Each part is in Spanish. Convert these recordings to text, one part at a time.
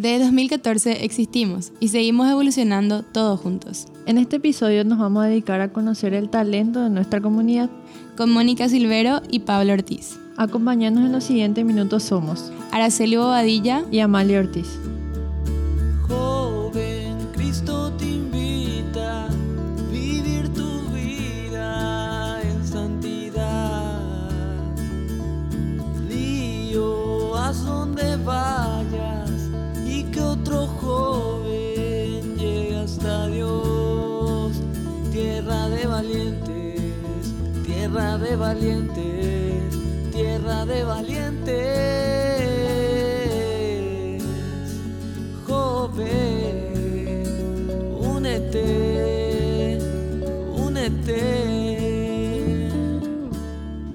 Desde 2014 existimos y seguimos evolucionando todos juntos. En este episodio nos vamos a dedicar a conocer el talento de nuestra comunidad. Con Mónica Silvero y Pablo Ortiz. Acompañanos en los siguientes minutos somos Araceli Bobadilla y Amalia Ortiz. De valientes, tierra de valientes. Joven, únete, únete.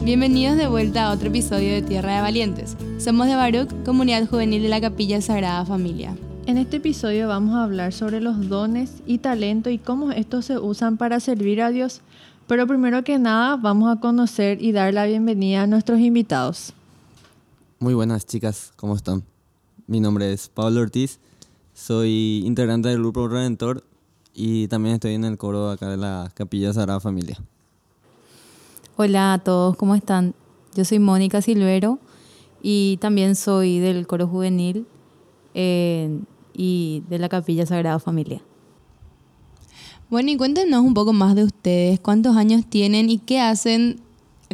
Bienvenidos de vuelta a otro episodio de Tierra de Valientes. Somos de Baruch, comunidad juvenil de la Capilla Sagrada Familia. En este episodio vamos a hablar sobre los dones y talento y cómo estos se usan para servir a Dios. Pero primero que nada vamos a conocer y dar la bienvenida a nuestros invitados. Muy buenas chicas, ¿cómo están? Mi nombre es Pablo Ortiz, soy integrante del Grupo Redentor y también estoy en el coro acá de la Capilla Sagrada Familia. Hola a todos, ¿cómo están? Yo soy Mónica Silvero y también soy del coro juvenil eh, y de la Capilla Sagrada Familia. Bueno, y cuéntenos un poco más de ustedes, cuántos años tienen y qué hacen,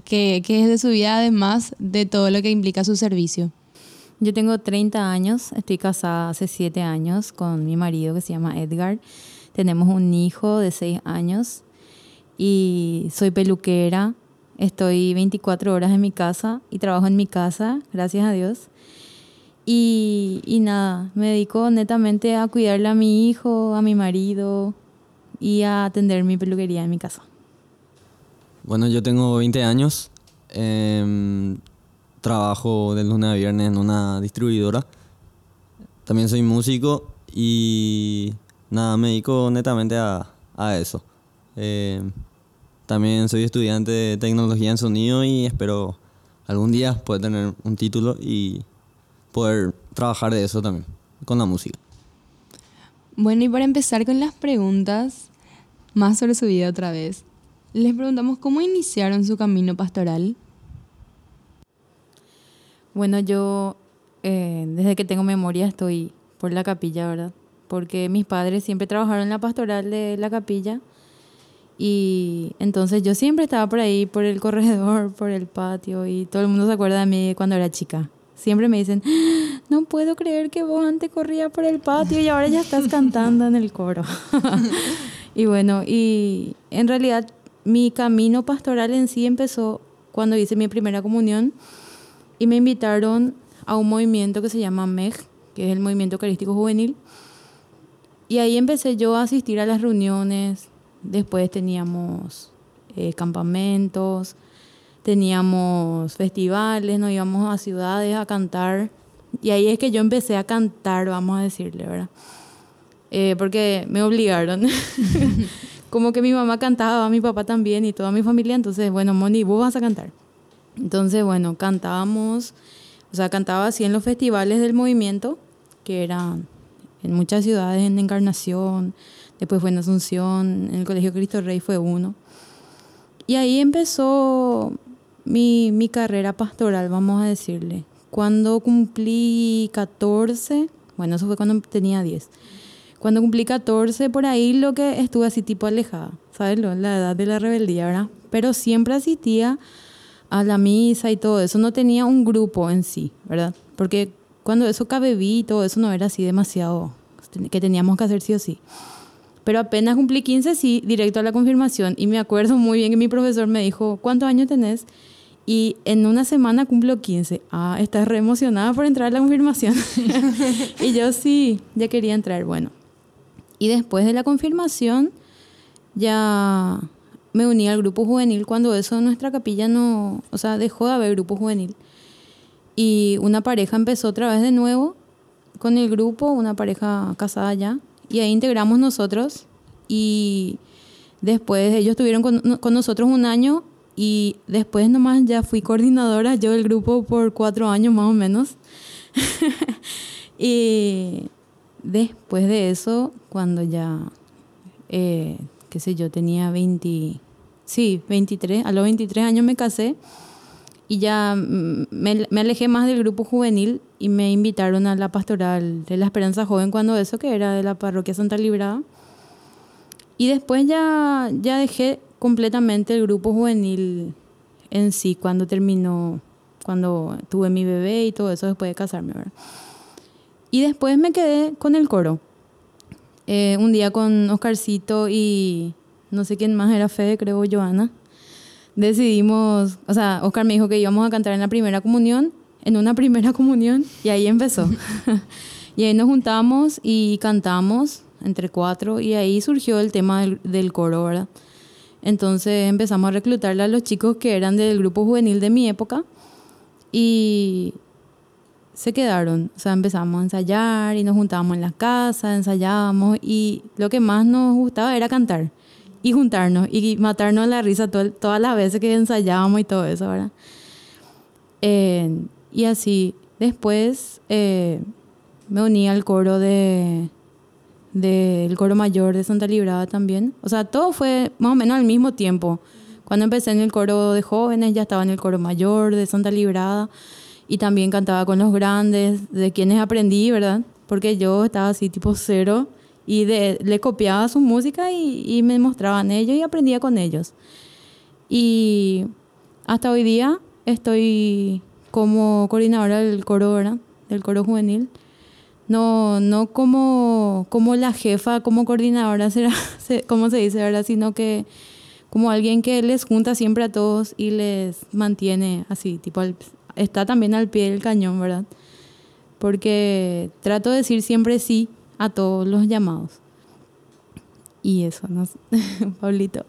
qué, qué es de su vida además de todo lo que implica su servicio. Yo tengo 30 años, estoy casada hace 7 años con mi marido que se llama Edgar. Tenemos un hijo de 6 años y soy peluquera. Estoy 24 horas en mi casa y trabajo en mi casa, gracias a Dios. Y, y nada, me dedico netamente a cuidarle a mi hijo, a mi marido y a atender mi peluquería en mi casa. Bueno, yo tengo 20 años, em, trabajo de lunes a viernes en una distribuidora, también soy músico y nada, me dedico netamente a, a eso. Em, también soy estudiante de tecnología en sonido y espero algún día poder tener un título y poder trabajar de eso también, con la música. Bueno, y para empezar con las preguntas, más sobre su vida otra vez, les preguntamos cómo iniciaron su camino pastoral. Bueno, yo eh, desde que tengo memoria estoy por la capilla, ¿verdad? Porque mis padres siempre trabajaron en la pastoral de la capilla y entonces yo siempre estaba por ahí, por el corredor, por el patio y todo el mundo se acuerda de mí cuando era chica. Siempre me dicen, "Ah, no puedo creer que vos antes corrías por el patio y ahora ya estás cantando en el coro. y bueno, y en realidad mi camino pastoral en sí empezó cuando hice mi primera comunión y me invitaron a un movimiento que se llama MEG, que es el Movimiento Eucarístico Juvenil. Y ahí empecé yo a asistir a las reuniones. Después teníamos eh, campamentos, teníamos festivales, nos íbamos a ciudades a cantar. Y ahí es que yo empecé a cantar, vamos a decirle, ¿verdad? Eh, porque me obligaron. Como que mi mamá cantaba, mi papá también y toda mi familia. Entonces, bueno, Moni, vos vas a cantar. Entonces, bueno, cantábamos, o sea, cantaba así en los festivales del movimiento, que eran en muchas ciudades, en Encarnación, después fue en Asunción, en el Colegio Cristo Rey fue uno. Y ahí empezó mi, mi carrera pastoral, vamos a decirle. Cuando cumplí 14, bueno, eso fue cuando tenía 10. Cuando cumplí 14, por ahí lo que estuve así tipo alejada, ¿sabes? La edad de la rebeldía, ¿verdad? Pero siempre asistía a la misa y todo eso. No tenía un grupo en sí, ¿verdad? Porque cuando eso cabebí y todo eso no era así demasiado que teníamos que hacer sí o sí. Pero apenas cumplí 15, sí, directo a la confirmación. Y me acuerdo muy bien que mi profesor me dijo, ¿cuántos años tenés? Y en una semana cumplo 15. Ah, estás re emocionada por entrar a la confirmación. y yo sí, ya quería entrar. Bueno. Y después de la confirmación, ya me uní al grupo juvenil cuando eso en nuestra capilla no, o sea, dejó de haber grupo juvenil. Y una pareja empezó otra vez de nuevo con el grupo, una pareja casada ya, y ahí integramos nosotros y después ellos estuvieron con, con nosotros un año y después nomás ya fui coordinadora yo del grupo por cuatro años más o menos. y, después de eso, cuando ya, eh, qué sé yo, tenía 20, sí, 23, a los 23 años me casé y ya mm, me, me alejé más del grupo juvenil y me invitaron a la pastoral de la Esperanza Joven cuando eso, que era de la parroquia Santa Librada. Y después ya, ya dejé completamente el grupo juvenil en sí cuando terminó, cuando tuve mi bebé y todo eso después de casarme, ¿verdad? Y después me quedé con el coro. Eh, un día con Oscarcito y no sé quién más era Fede, creo Joana. Decidimos, o sea, Oscar me dijo que íbamos a cantar en la primera comunión, en una primera comunión, y ahí empezó. y ahí nos juntamos y cantamos entre cuatro, y ahí surgió el tema del, del coro, ¿verdad? Entonces empezamos a reclutarle a los chicos que eran del grupo juvenil de mi época y se quedaron. O sea, empezamos a ensayar y nos juntábamos en las casas, ensayábamos y lo que más nos gustaba era cantar y juntarnos y matarnos la risa todo- todas las veces que ensayábamos y todo eso, ¿verdad? Eh, y así, después eh, me uní al coro de del coro mayor de Santa Librada también. O sea, todo fue más o menos al mismo tiempo. Cuando empecé en el coro de jóvenes, ya estaba en el coro mayor de Santa Librada y también cantaba con los grandes, de quienes aprendí, ¿verdad? Porque yo estaba así tipo cero y de- le copiaba su música y, y me mostraban ellos y aprendía con ellos. Y hasta hoy día estoy como coordinadora del coro, ¿verdad? Del coro juvenil. No, no como, como la jefa, como coordinadora, será, se- como se dice, ¿verdad? Sino que como alguien que les junta siempre a todos y les mantiene así, tipo, al- está también al pie del cañón, ¿verdad? Porque trato de decir siempre sí a todos los llamados. Y eso, no. Pablito.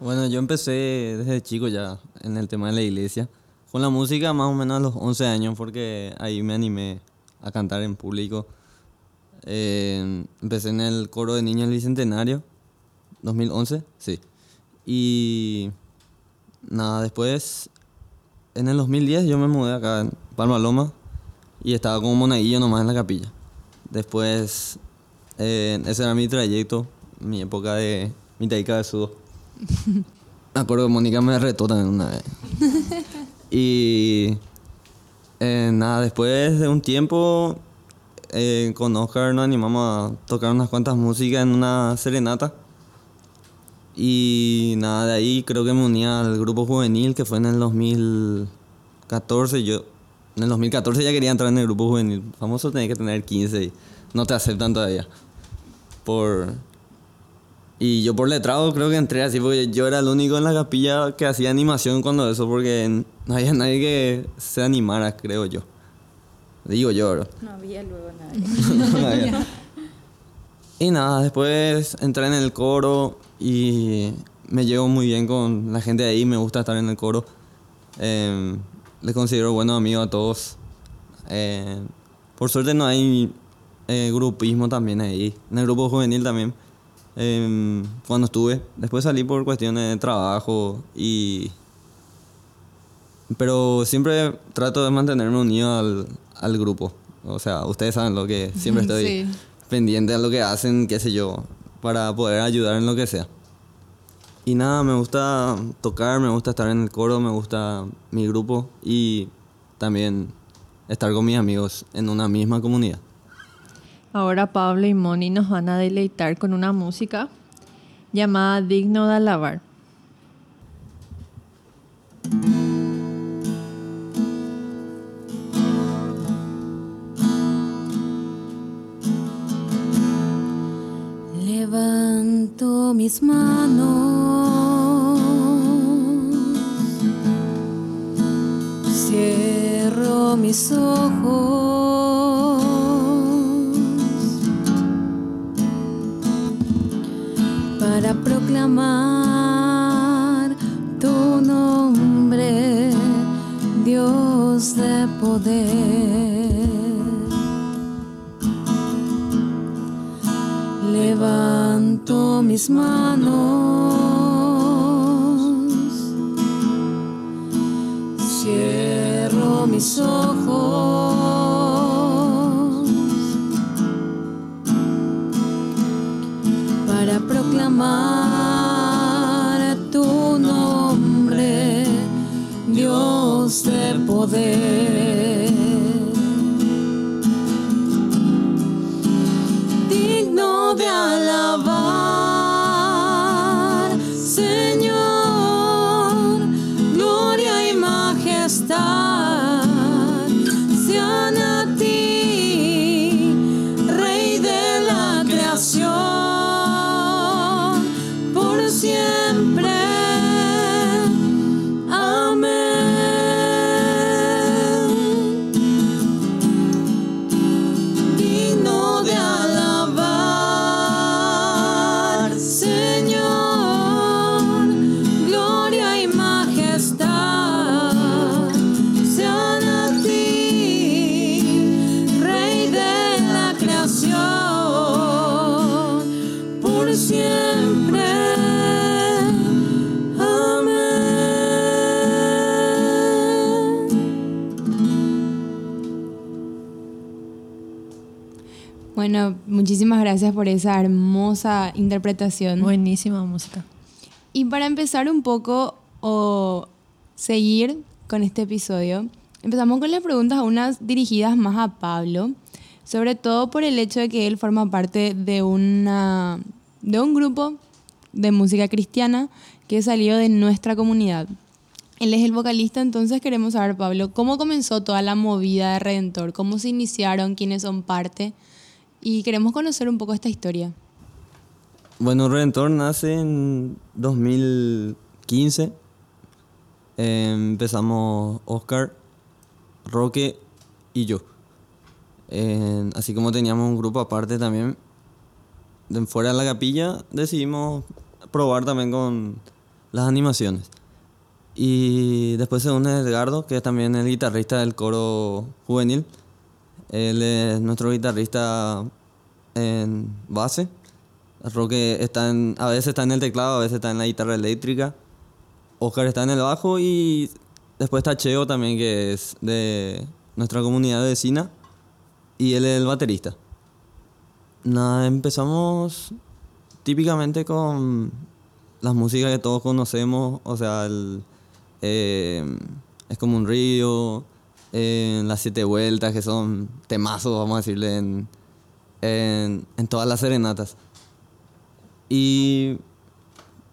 Bueno, yo empecé desde chico ya en el tema de la iglesia. Con la música más o menos a los 11 años porque ahí me animé a cantar en público. Eh, empecé en el coro de niños del Bicentenario, 2011, sí. Y nada, después, en el 2010 yo me mudé acá en Palma Loma y estaba como monaguillo nomás en la capilla. Después, eh, ese era mi trayecto, mi época de mitadica de sudo. Me acuerdo que Mónica me retó también una vez. y eh, nada, después de un tiempo eh, con Oscar nos animamos a tocar unas cuantas músicas en una serenata. Y nada, de ahí creo que me uní al grupo juvenil que fue en el 2014. Yo en el 2014 ya quería entrar en el grupo juvenil. Famoso tenía que tener 15 y no te aceptan todavía. Por, y yo por letrado creo que entré así porque yo era el único en la capilla que hacía animación cuando eso porque no había nadie que se animara, creo yo. Digo yo, bro. No había luego nada. No había. y nada, después entré en el coro y me llevo muy bien con la gente de ahí, me gusta estar en el coro. Eh, les considero buenos amigos a todos. Eh, por suerte no hay eh, grupismo también ahí, en el grupo juvenil también. Eh, cuando estuve, después salí por cuestiones de trabajo y... Pero siempre trato de mantenerme unido al, al grupo. O sea, ustedes saben lo que siempre estoy Sí. pendiente de lo que hacen, qué sé yo, para poder ayudar en lo que sea. Y nada, me gusta tocar, me gusta estar en el coro, me gusta mi grupo y también estar con mis amigos en una misma comunidad. Ahora Pablo y Moni nos van a deleitar con una música llamada Digno de Alabar. Levanto mis manos, cierro mis ojos, para proclamar tu nombre, Dios de poder. mis manos. Cierro mis ojos para proclamar tu nombre, Dios del poder. Muchísimas gracias por esa hermosa interpretación. Buenísima música. Y para empezar un poco o seguir con este episodio, empezamos con las preguntas, unas dirigidas más a Pablo, sobre todo por el hecho de que él forma parte de, una, de un grupo de música cristiana que salió de nuestra comunidad. Él es el vocalista, entonces queremos saber, Pablo, cómo comenzó toda la movida de Redentor, cómo se iniciaron, quiénes son parte, y queremos conocer un poco esta historia. Bueno, Redentor nace en 2015. Eh, empezamos Oscar, Roque y yo. Eh, así como teníamos un grupo aparte también, fuera de la capilla, decidimos probar también con las animaciones. Y después se une Edgardo, que es también el guitarrista del coro juvenil. Él es nuestro guitarrista en base. Roque está en, a veces está en el teclado, a veces está en la guitarra eléctrica. Oscar está en el bajo y después está Cheo también, que es de nuestra comunidad vecina. Y él es el baterista. Nada, empezamos típicamente con las músicas que todos conocemos, o sea, el, eh, es como un río, eh, las siete vueltas, que son temazos, vamos a decirle, en, en, en todas las serenatas. Y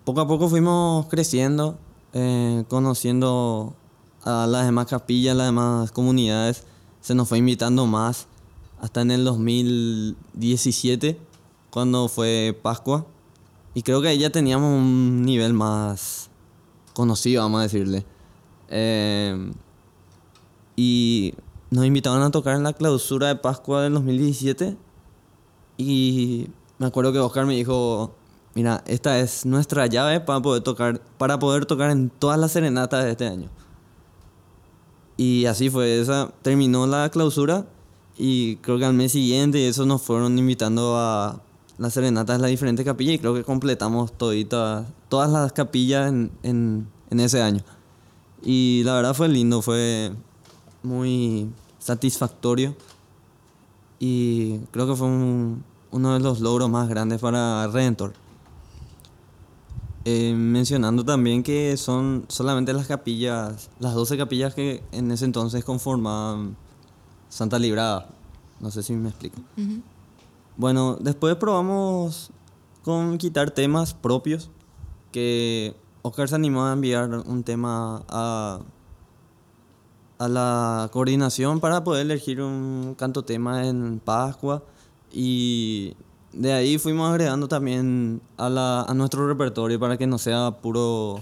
poco a poco fuimos creciendo, eh, conociendo a las demás capillas, las demás comunidades. Se nos fue invitando más hasta en el 2017, cuando fue Pascua. Y creo que ahí ya teníamos un nivel más conocido, vamos a decirle. Eh, y nos invitaron a tocar en la clausura de Pascua del 2017. Y me acuerdo que Oscar me dijo, mira, esta es nuestra llave para poder tocar, para poder tocar en todas las serenatas de este año. Y así fue, esa terminó la clausura y creo que al mes siguiente eso nos fueron invitando a las serenatas de las diferentes capillas y creo que completamos toditas, todas las capillas en, en, en ese año. Y la verdad fue lindo, fue muy satisfactorio y creo que fue un- uno de los logros más grandes para Redentor. Eh, mencionando también que son solamente las capillas, las 12 capillas que en ese entonces conformaban Santa Librada. No sé si me explico. Bueno, después probamos con quitar temas propios, que Oscar se animó a enviar un tema a, a la coordinación para poder elegir un canto tema en Pascua y de ahí fuimos agregando también a, la, a nuestro repertorio para que no sea puro,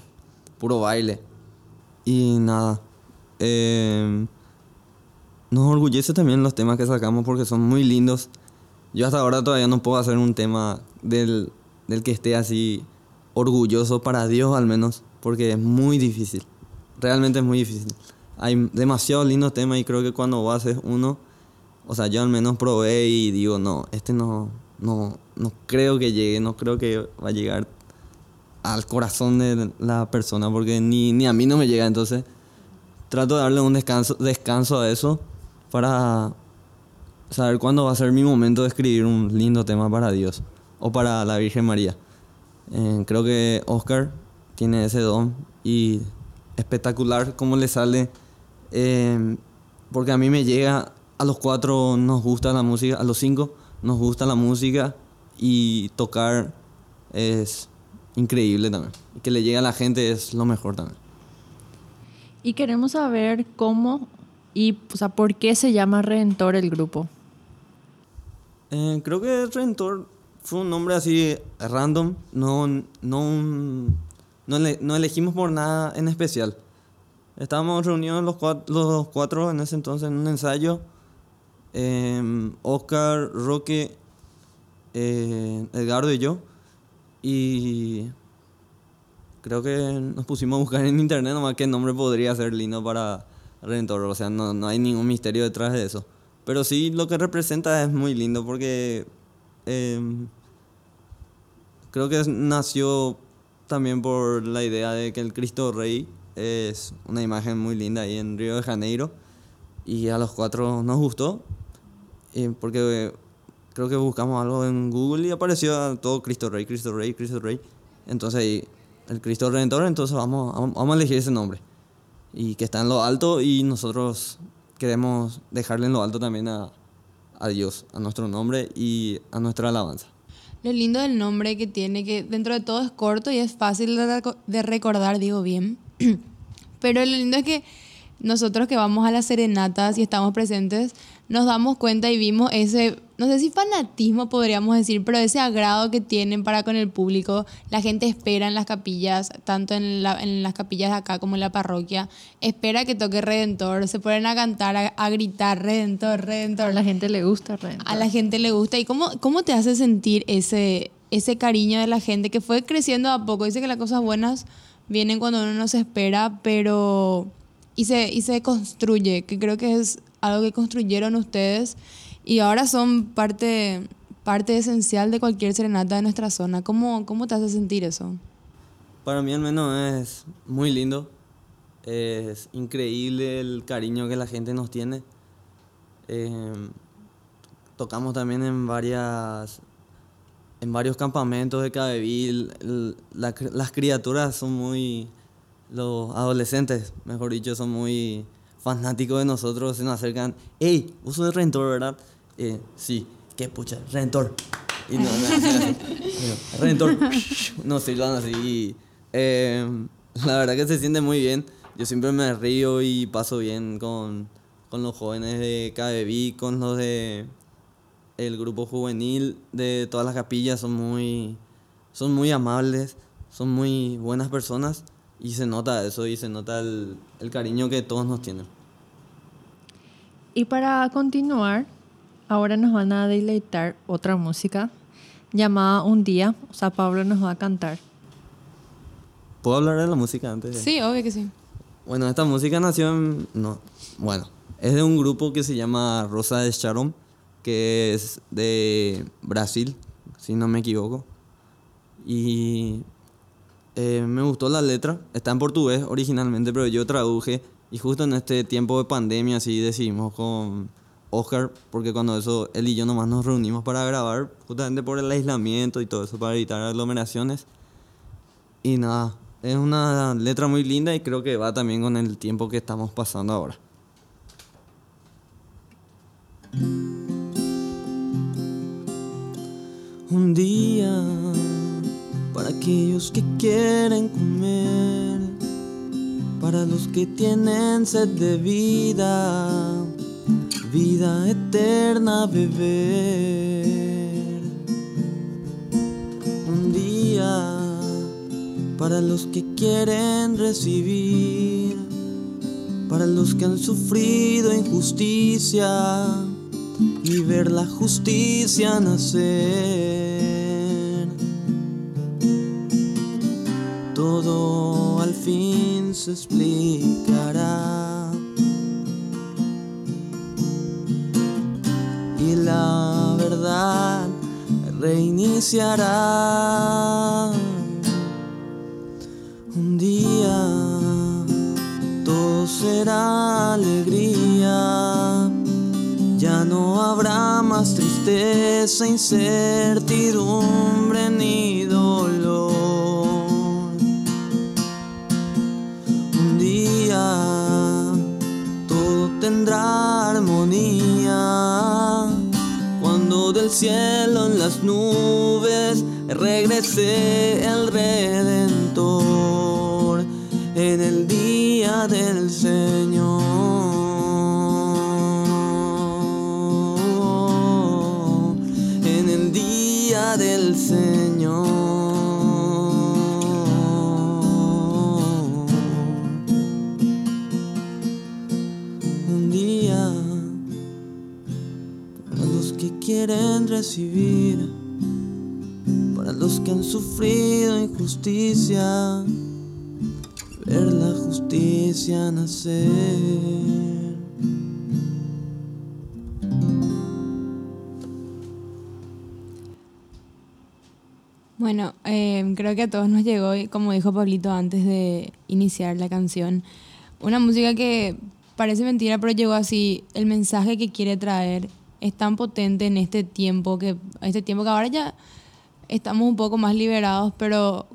puro baile. Y nada, eh, nos orgullece también los temas que sacamos porque son muy lindos. Yo hasta ahora todavía no puedo hacer un tema del, del que esté así orgulloso para Dios al menos, porque es muy difícil. Realmente es muy difícil. Hay demasiados lindos temas y creo que cuando vos haces uno, o sea, yo al menos probé y digo, no, este no, no, no creo que llegue, no creo que va a llegar al corazón de la persona, porque ni, ni a mí no me llega, entonces trato de darle un descanso, descanso a eso para saber cuándo va a ser mi momento de escribir un lindo tema para Dios o para la Virgen María. Eh, creo que Oscar tiene ese don y espectacular cómo le sale. Eh, porque a mí me llega, a los cuatro nos gusta la música, a los cinco nos gusta la música y tocar es increíble también. Que le llegue a la gente es lo mejor también. Y queremos saber cómo y o sea, por qué se llama Redentor el grupo. Eh, creo que Redentor fue un nombre así random, no, no, no, no elegimos por nada en especial. Estábamos reunidos los cuatro, los cuatro en ese entonces en un ensayo. Eh, Oscar, Roque, eh, Edgardo y yo. Y creo que nos pusimos a buscar en internet nomás qué nombre podría ser lindo para Redentor. O sea, no, no hay ningún misterio detrás de eso. Pero sí, lo que representa es muy lindo porque em, creo que nació también por la idea de que el Cristo Rey es una imagen muy linda ahí en Río de Janeiro. Y a los cuatro nos gustó. eh, porque eh, creo que buscamos algo en Google y apareció todo Cristo Rey, Cristo Rey, Cristo Rey. Entonces ahí, el Cristo Redentor, entonces vamos, vamos a elegir ese nombre. Y que está en lo alto y nosotros queremos dejarle en lo alto también a, a Dios, a nuestro nombre y a nuestra alabanza. Lo lindo del nombre que tiene, que dentro de todo es corto y es fácil de recordar, digo bien. Pero lo lindo es que nosotros que vamos a las serenatas y estamos presentes, nos damos cuenta y vimos ese, no sé si fanatismo podríamos decir, pero ese agrado que tienen para con el público. La gente espera en las capillas, tanto en, la- en las capillas de acá como en la parroquia, espera que toque Redentor, se ponen a cantar, a, a gritar Redentor, Redentor. A la gente le gusta Redentor. A la gente le gusta. ¿Y cómo, cómo te hace sentir ese, ese cariño de la gente que fue creciendo a poco? Dice que las cosas buenas vienen cuando uno no se espera, pero... Y se, y se construye, que creo que es algo que construyeron ustedes y ahora son parte, parte esencial de cualquier serenata de nuestra zona. ¿Cómo, cómo te hace sentir eso? Para mí al menos es muy lindo. Es increíble el cariño que la gente nos tiene. Eh, tocamos también en varias en varios campamentos de Cabeville. El- la las criaturas son muy los adolescentes, mejor dicho, son muy fanáticos de nosotros, se nos acercan, hey, sos de Rentor, ¿verdad? Eh, sí, qué pucha, Rentor. Y no, Rentor. No, silban así. y, eh, la verdad que se siente muy bien. Yo siempre me río y paso bien con, con los jóvenes de KBB, con los de el grupo juvenil de todas las capillas. Son muy, son muy amables, son muy buenas personas y se nota eso y se nota el, el cariño que todos nos tienen. Y para continuar, ahora nos van a deleitar otra música llamada Un Día. O sea, Pablo nos va a cantar. ¿Puedo hablar de la música antes? Sí, obvio que sí. Bueno, esta música nació en... No, bueno, es de un grupo que se llama Rosa de Sharon, que es de Brasil, si no me equivoco. Y eh, me gustó la letra, está en portugués originalmente, pero yo traduje. Y justo en este tiempo de pandemia así decidimos con Oscar, porque cuando eso él y yo nomás nos reunimos para grabar, justamente por el aislamiento y todo eso, para evitar aglomeraciones. Y nada, es una letra muy linda y creo que va también con el tiempo que estamos pasando ahora. Un día para aquellos que quieren comer, para los que tienen sed de vida, vida eterna beber. Un día para los que quieren recibir, para los que han sufrido injusticia y ver la justicia nacer. Todo al fin se explicará. Y la verdad reiniciará. Un día todo será alegría no habrá más tristeza, incertidumbre ni dolor. Un día todo tendrá armonía cuando del cielo en las nubes regrese el redentor en el día del Señor. Del Señor. Un día para los que quieren recibir, para los que han sufrido injusticia, ver la justicia nacer. Bueno, eh, creo que a todos nos llegó, como dijo Pablito antes de iniciar la canción, una música que parece mentira, pero llegó así. El mensaje que quiere traer es tan potente en este tiempo que este tiempo que ahora ya estamos un poco más liberados, pero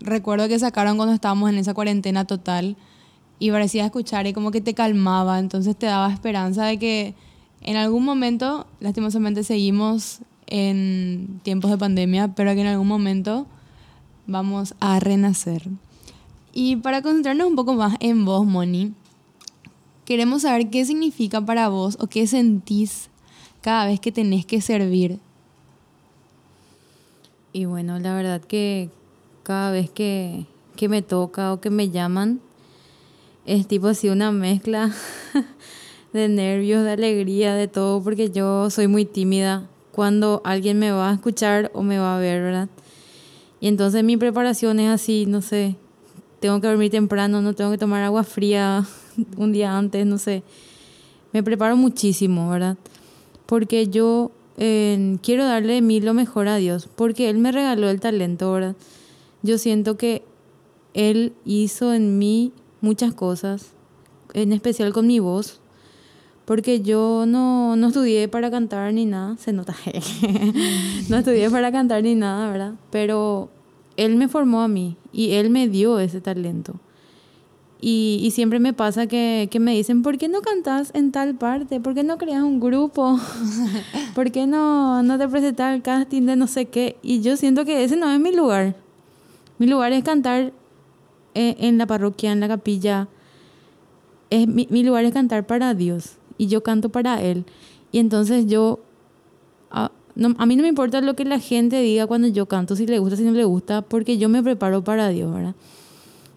recuerdo que sacaron cuando estábamos en esa cuarentena total y parecía escuchar y como que te calmaba, entonces te daba esperanza de que en algún momento, lastimosamente seguimos en tiempos de pandemia, pero que en algún momento vamos a renacer. Y para concentrarnos un poco más en vos, Moni, queremos saber qué significa para vos o qué sentís cada vez que tenés que servir. Y bueno, la verdad que cada vez que, que me toca o que me llaman, es tipo así una mezcla de nervios, de alegría, de todo, porque yo soy muy tímida cuando alguien me va a escuchar o me va a ver, ¿verdad? Y entonces mi preparación es así, no sé, tengo que dormir temprano, no tengo que tomar agua fría un día antes, no sé. Me preparo muchísimo, ¿verdad? Porque yo quiero darle de mí lo mejor a Dios, porque Él me regaló el talento, ¿verdad? Yo siento que Él hizo en mí muchas cosas, en especial con mi voz, porque yo no, no estudié para cantar ni nada, se nota, no estudié para cantar ni nada, ¿verdad? Pero Él me formó a mí y Él me dio ese talento. Y, y siempre me pasa que, que me dicen, ¿por qué no cantas en tal parte? ¿Por qué no creas un grupo? ¿Por qué no, no te presentas al casting de no sé qué? Y yo siento que ese no es mi lugar. Mi lugar es cantar eh, en la parroquia, en la capilla. Es, mi, mi lugar es cantar para Dios y yo canto para Él. Y entonces yo, a, no- a mí no me importa lo que la gente diga cuando yo canto, si le gusta, si no le gusta, porque yo me preparo para Dios, ¿verdad?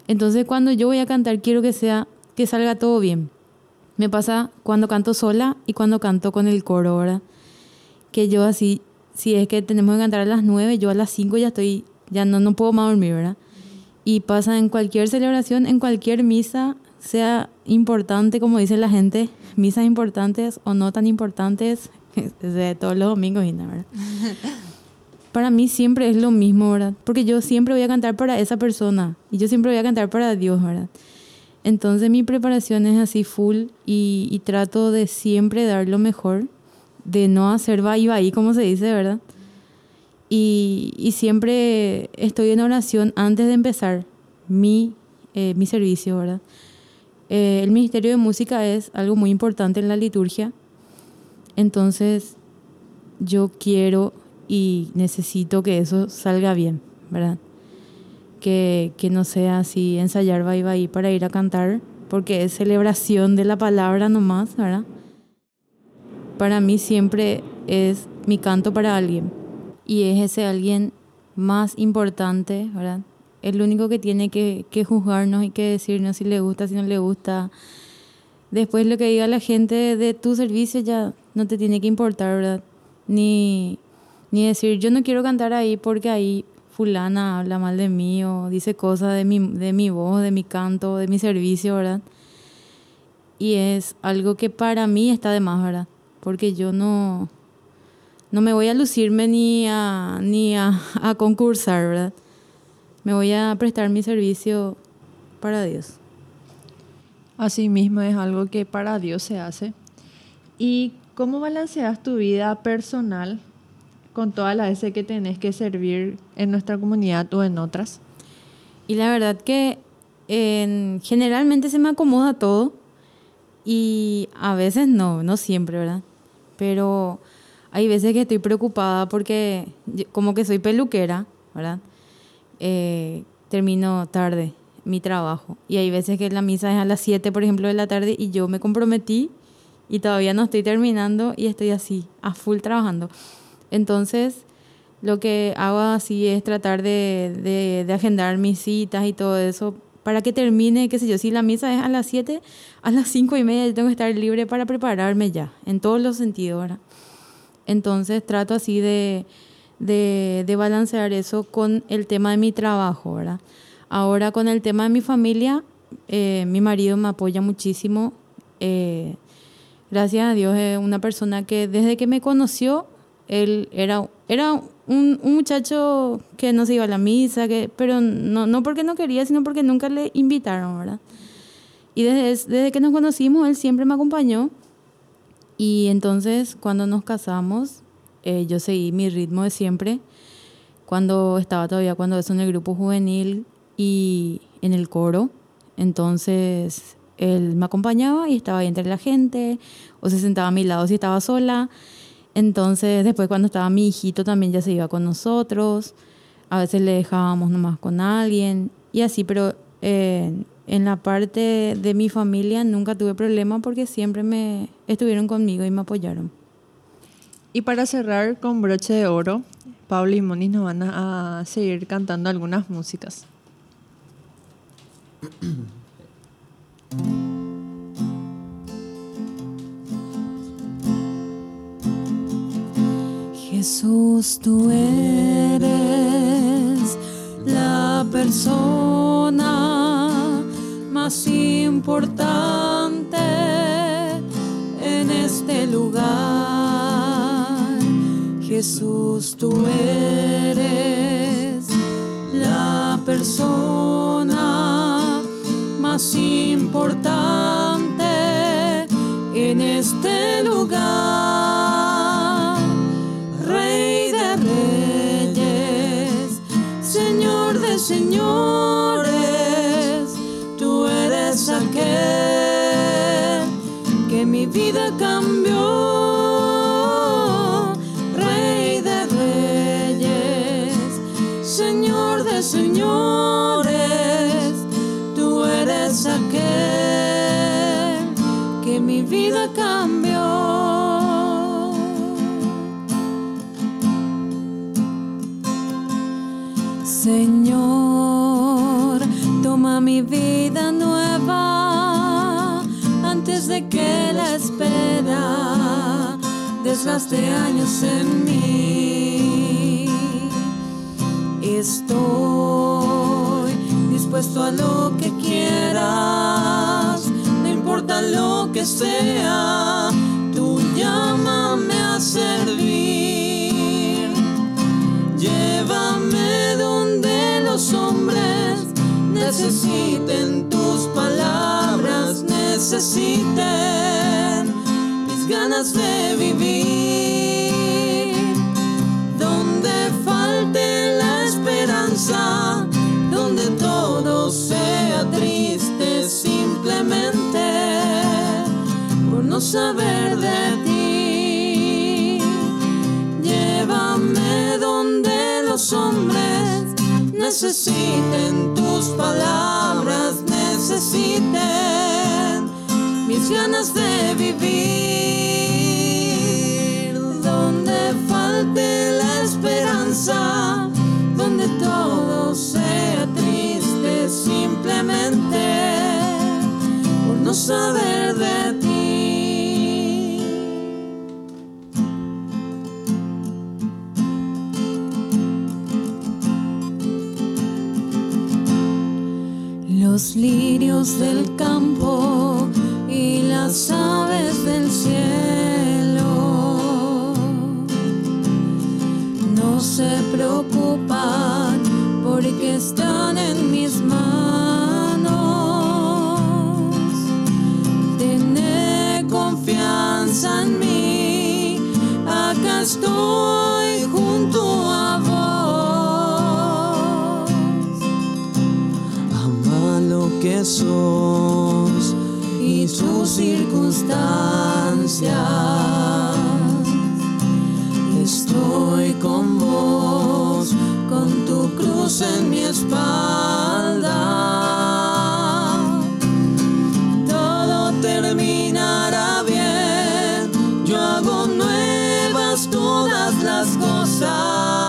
Entonces cuando yo voy a cantar quiero que sea, que salga todo bien. Me pasa cuando canto sola y cuando canto con el coro, ¿verdad? Que yo así, si es que tenemos que cantar a las 9, yo a las 5 ya estoy, ya no, no puedo más dormir, ¿verdad? Y pasa en cualquier celebración, en cualquier misa, sea importante, como dice la gente, misas importantes o no tan importantes, de todos los domingos, Ina, ¿verdad? Para mí siempre es lo mismo, ¿verdad? Porque yo siempre voy a cantar para esa persona y yo siempre voy a cantar para Dios, ¿verdad? Entonces mi preparación es así full y, y trato de siempre dar lo mejor, de no hacer va y va ahí, como se dice, ¿verdad? Y, y siempre estoy en oración antes de empezar mi, eh, mi servicio, ¿verdad? Eh, el Ministerio de Música es algo muy importante en la liturgia, entonces yo quiero y necesito que eso salga bien, ¿verdad? Que, que no sea así ensayar va y va para ir a cantar, porque es celebración de la palabra nomás, ¿verdad? Para mí siempre es mi canto para alguien y es ese alguien más importante, ¿verdad? El único que tiene que, que juzgarnos y que decirnos si le gusta, si no le gusta. Después lo que diga la gente de tu servicio ya no te tiene que importar, ¿verdad? Ni, ni decir, yo no quiero cantar ahí porque ahí fulana habla mal de mí o dice cosas de mi, de mi voz, de mi canto, de mi servicio, ¿verdad? Y es algo que para mí está de más, ¿verdad? Porque yo no, no me voy a lucirme ni a, ni a, a concursar, ¿verdad? Me voy a prestar mi servicio para Dios. Asimismo es algo que para Dios se hace. ¿Y cómo balanceas tu vida personal con todas las veces que tenés que servir en nuestra comunidad o en otras? Y la verdad que en- generalmente se me acomoda todo y a veces no, no siempre, ¿verdad? Pero hay veces que estoy preocupada porque como que soy peluquera, ¿verdad? Eh, termino tarde mi trabajo. Y hay veces que la misa es a las 7, por ejemplo, de la tarde y yo me comprometí y todavía no estoy terminando y estoy así, a full trabajando. Entonces, lo que hago así es tratar de, de- agendar mis citas y todo eso para que termine, qué sé yo, si la misa es a las 7, a las 5 y media yo tengo que estar libre para prepararme ya, en todos los sentidos, ¿verdad? Entonces trato así de, de, balancear eso con el tema de mi trabajo, ¿verdad? Ahora con el tema de mi familia, eh, mi marido me apoya muchísimo. eh, gracias a Dios es una persona que desde que me conoció, él era, era un, un muchacho que no se iba a la misa, que, pero no, no porque no quería, sino porque nunca le invitaron, ¿verdad? Y desde, desde que nos conocimos, él siempre me acompañó. Y entonces, cuando nos casamos, eh, yo seguí mi ritmo de siempre. Cuando estaba todavía, cuando eso en el grupo juvenil y en el coro. Entonces, él me acompañaba y estaba ahí entre la gente, o se sentaba a mi lado si estaba sola. Entonces, después cuando estaba mi hijito también ya se iba con nosotros. A veces le dejábamos nomás con alguien y así, pero eh, en la parte de mi familia nunca tuve problema porque siempre me estuvieron conmigo y me apoyaron. Y para cerrar con broche de oro, Pablo y Moni nos van a, a seguir cantando algunas músicas. Jesús, tú eres la persona más importante en este lugar. Jesús, tú eres la persona más importante en este lugar. Rey de reyes, Señor de señores, Señor, toma mi vida nueva antes de que la espera desgaste años en mí. Estoy dispuesto a lo que quieras, lo que sea, tú llámame a servir. Llévame donde los hombres necesiten tus palabras, necesiten mis ganas de vivir. Donde falte la esperanza, donde todo sea triste simplemente no saber de ti. Llévame donde los hombres necesiten tus palabras, necesiten mis ganas de vivir. Donde falte la esperanza, donde todo sea triste simplemente por no saber del campo terminará bien, yo hago nuevas todas las cosas.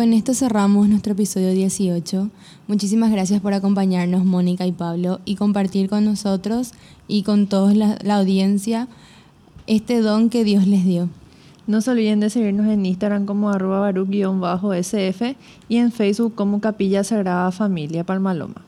Con esto cerramos nuestro episodio 18. Muchísimas gracias por acompañarnos, Mónica y Pablo, y compartir con nosotros y con toda la, la audiencia este don que Dios les dio. No se olviden de seguirnos en Instagram como arroba baruch-sf y en Facebook como Capilla Sagrada Familia Palmaloma.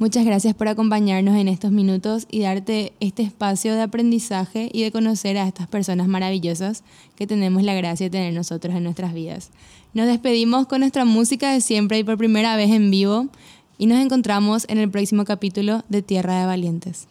Muchas gracias por acompañarnos en estos minutos y darte este espacio de aprendizaje y de conocer a estas personas maravillosas que tenemos la gracia de tener nosotros en nuestras vidas. Nos despedimos con nuestra música de siempre y por primera vez en vivo y nos encontramos en el próximo capítulo de Tierra de Valientes.